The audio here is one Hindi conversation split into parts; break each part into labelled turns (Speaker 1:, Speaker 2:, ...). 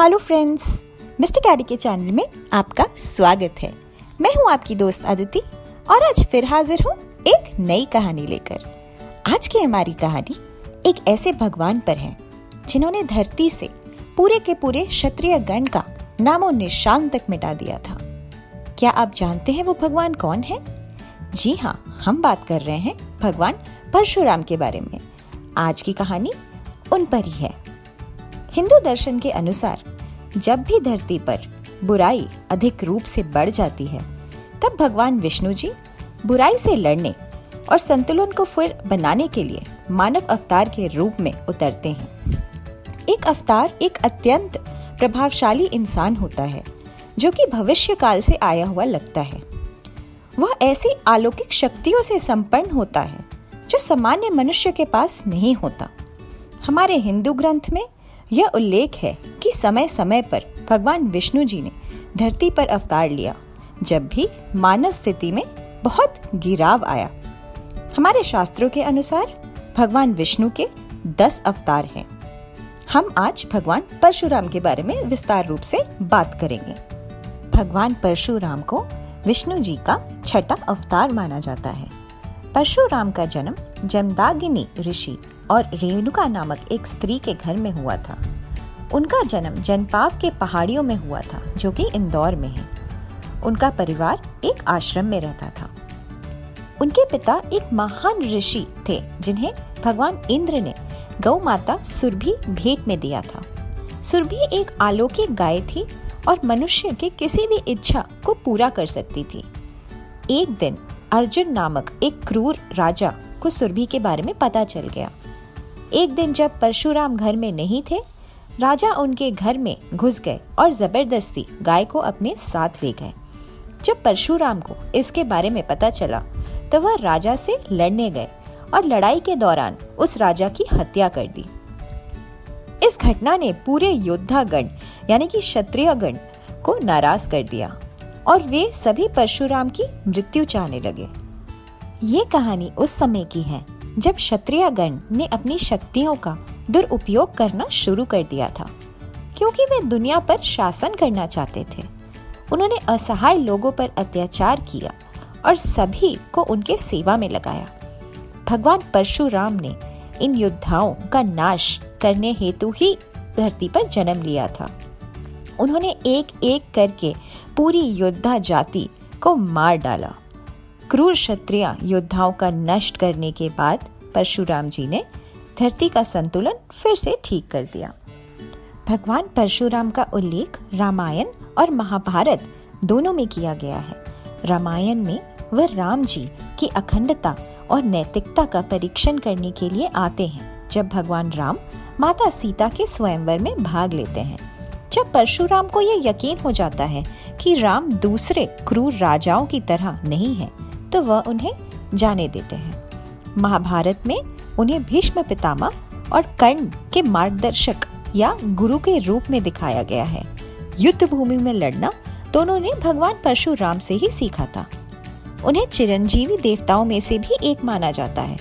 Speaker 1: हेलो फ्रेंड्स, मिस्टर कैडी के चैनल में आपका स्वागत है। मैं हूँ आपकी दोस्त अदिति और आज फिर हाजिर हूँ एक नई कहानी लेकर। आज की हमारी कहानी एक ऐसे भगवान पर है, जिन्होंने धरती से पूरे के पूरे क्षत्रिय गण का नामो निशान तक मिटा दिया था। क्या आप जानते हैं वो भगवान कौन है? जी हाँ हम बात कर रहे हैं भगवान परशुराम के बारे में। आज की कहानी उन पर ही है। हिंदू दर्शन के अनुसार, जब भी धरती पर बुराई अधिक रूप से बढ़ जाती है, तब भगवान विष्णु जी बुराई से लड़ने और संतुलन को फिर बनाने के लिए मानव अवतार के रूप में उतरते हैं। एक अवतार एक अत्यंत प्रभावशाली इंसान होता है, जो कि भविष्य काल से आया हुआ लगता है। वह ऐसी अलौकिक शक्तियों से संपन्न होता है, जो सामान्य मनुष्य के पास नहीं होता। हमारे हिंदू ग्रंथ में यह उल्लेख है कि समय समय पर भगवान विष्णु जी ने धरती पर अवतार लिया, जब भी मानव स्थिति में बहुत गिराव आया। हमारे शास्त्रों के अनुसार भगवान विष्णु के दस अवतार हैं। हम आज भगवान परशुराम के बारे में विस्तार रूप से बात करेंगे। भगवान परशुराम को विष्णु जी का छठा अवतार माना जाता है। परशुराम का जन्म जमदागिनी ऋषि और रेणुका नामक एक स्त्री के घर में हुआ था। उनका जन्म जनपाव के पहाड़ियों में हुआ था, जो कि इंदौर में है। उनका परिवार एक आश्रम में रहता था। उनके पिता एक महान ऋषि थे, जिन्हें भगवान इंद्र ने गौ माता सुरभि भेंट में दिया था। सुरभि एक अलौकिक गाय थी और मनुष्य के किसी भी इच्छा को पूरा कर सकती थी। एक दिन अर्जुन नामक एक क्रूर राजा को सुरभि के बारे में पता चल गया। एक दिन जब परशुराम घर में नहीं थे, राजा उनके घर में घुस गए और ज़बरदस्ती गाय को अपने साथ ले गए। जब परशुराम को इसके बारे में पता चला तो वह राजा से लड़ने गए और लड़ाई के दौरान उस राजा की हत्या कर दी। इस घटना ने पूरे योद्धागण, यानी कि क्षत्रिय गण को नाराज़ कर दिया और वे सभी परशुराम की मृत्यु चाहने लगे। ये कहानी उस समय की है, जब क्षत्रिय गण ने अपनी शक्तियों का दुरुपयोग करना शुरू कर दिया था, क्योंकि वे दुनिया पर शासन करना चाहते थे। उन्होंने असहाय लोगों पर अत्याचार किया और सभी को उनके सेवा में लगाया। भगवान परशुराम ने इन योद्धाओं का नाश करने हेतु ही धरती पर जन्म लिया था। उन्होंने एक एक करके पूरी योद्धा जाति को मार डाला। क्रूर क्षत्रिय योद्धाओं का नष्ट करने के बाद परशुराम जी ने धरती का संतुलन फिर से ठीक कर दिया। भगवान परशुराम का उल्लेख रामायण और महाभारत दोनों में किया गया है। रामायण में वह राम जी की अखंडता और नैतिकता का परीक्षण करने के लिए आते हैं, जब भगवान राम माता सीता के स्वयंवर में भाग लेते हैं। जब परशुराम को यह यकीन हो जाता है कि राम दूसरे क्रूर राजाओं की तरह नहीं है तो वह उन्हें जाने देते हैं। महाभारत में उन्हें भीष्म पितामह और कर्ण के मार्गदर्शक या गुरु के रूप में दिखाया गया है। युद्ध भूमि में लड़ना दोनों ने भगवान परशुराम से ही सीखा था। उन्हें चिरंजीवी देवताओं में से भी एक माना जाता है,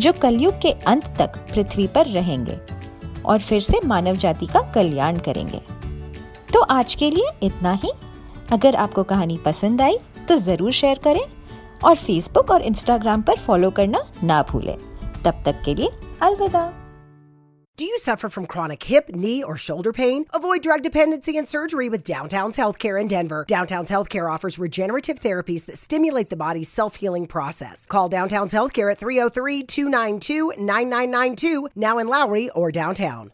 Speaker 1: जो कलयुग के अंत तक पृथ्वी पर रहेंगे और फिर से मानव जाति का कल्याण करेंगे। तो आज के लिए इतना ही। अगर आपको कहानी पसंद आई तो ज़रूर शेयर करें। और फेसबुक और इंस्टाग्राम पर फॉलो करना ना भूलें तब तक के लिए अलविदा
Speaker 2: Do you suffer from chronic hip, knee, or shoulder pain? Avoid drug dependency and surgery with Downtown's Healthcare in Denver. Downtown's Healthcare offers regenerative therapies that stimulate the body's self healing process. Call Downtown's Healthcare at 303 292 9992, now in Lowry or downtown.